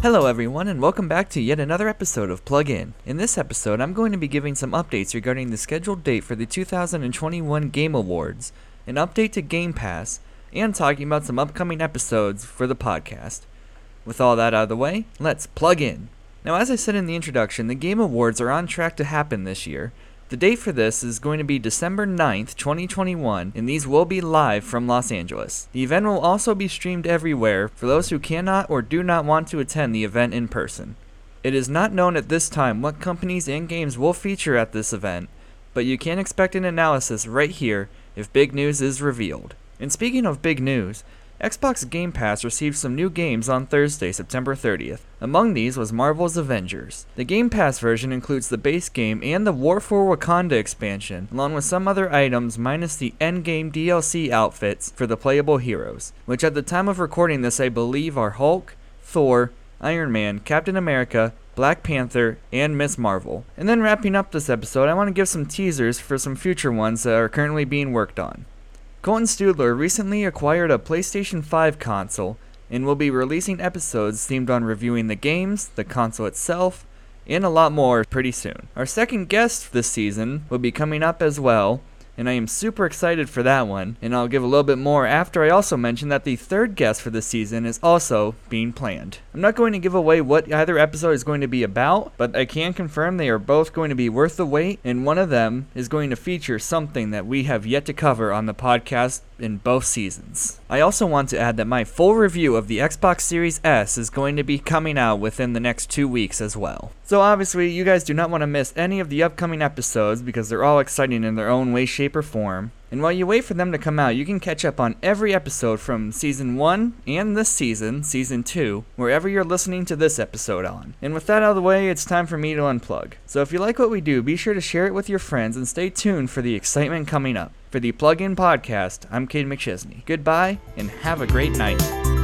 Hello, everyone, and welcome back to yet another episode of Plug In. In this episode, I'm going to be giving some updates regarding the scheduled date for the 2021 Game Awards, an update to Game Pass, and talking about some upcoming episodes for the podcast. With all that out of the way, let's plug in. Now, as I said in the introduction, the Game Awards are on track to happen this year, the date for this is going to be December 9th, 2021, and these will be live from Los Angeles. The event will also be streamed everywhere for those who cannot or do not want to attend the event in person. It is not known at this time what companies and games will feature at this event, but you can expect an analysis right here if big news is revealed. And speaking of big news, Xbox Game Pass received some new games on Thursday, September 30th. Among these was Marvel's Avengers. The Game Pass version includes the base game and the War for Wakanda expansion, along with some other items minus the endgame DLC outfits for the playable heroes, which at the time of recording this I believe are Hulk, Thor, Iron Man, Captain America, Black Panther, and Miss Marvel. And then wrapping up this episode, I want to give some teasers for some future ones that are currently being worked on. Colton Studler recently acquired a PlayStation 5 console and will be releasing episodes themed on reviewing the games, the console itself, and a lot more pretty soon. Our second guest this season will be coming up as well, and I am super excited for that one, and I'll give a little bit more after I also mention that the third guest for this season is also being planned. I'm not going to give away what either episode is going to be about, but I can confirm they are both going to be worth the wait, and one of them is going to feature something that we have yet to cover on the podcast in both seasons. I also want to add that my full review of the Xbox Series S is going to be coming out within the next two weeks as well. So obviously, you guys do not want to miss any of the upcoming episodes because they're all exciting in their own way, shape, or form. And while you wait for them to come out, you can catch up on every episode from season 1 and this season, season 2, wherever you're listening to this episode on. And with that out of the way, it's time for me to unplug. So if you like what we do, be sure to share it with your friends and stay tuned for the excitement coming up. For the Plug In Podcast, I'm Cade McChesney. Goodbye and have a great night.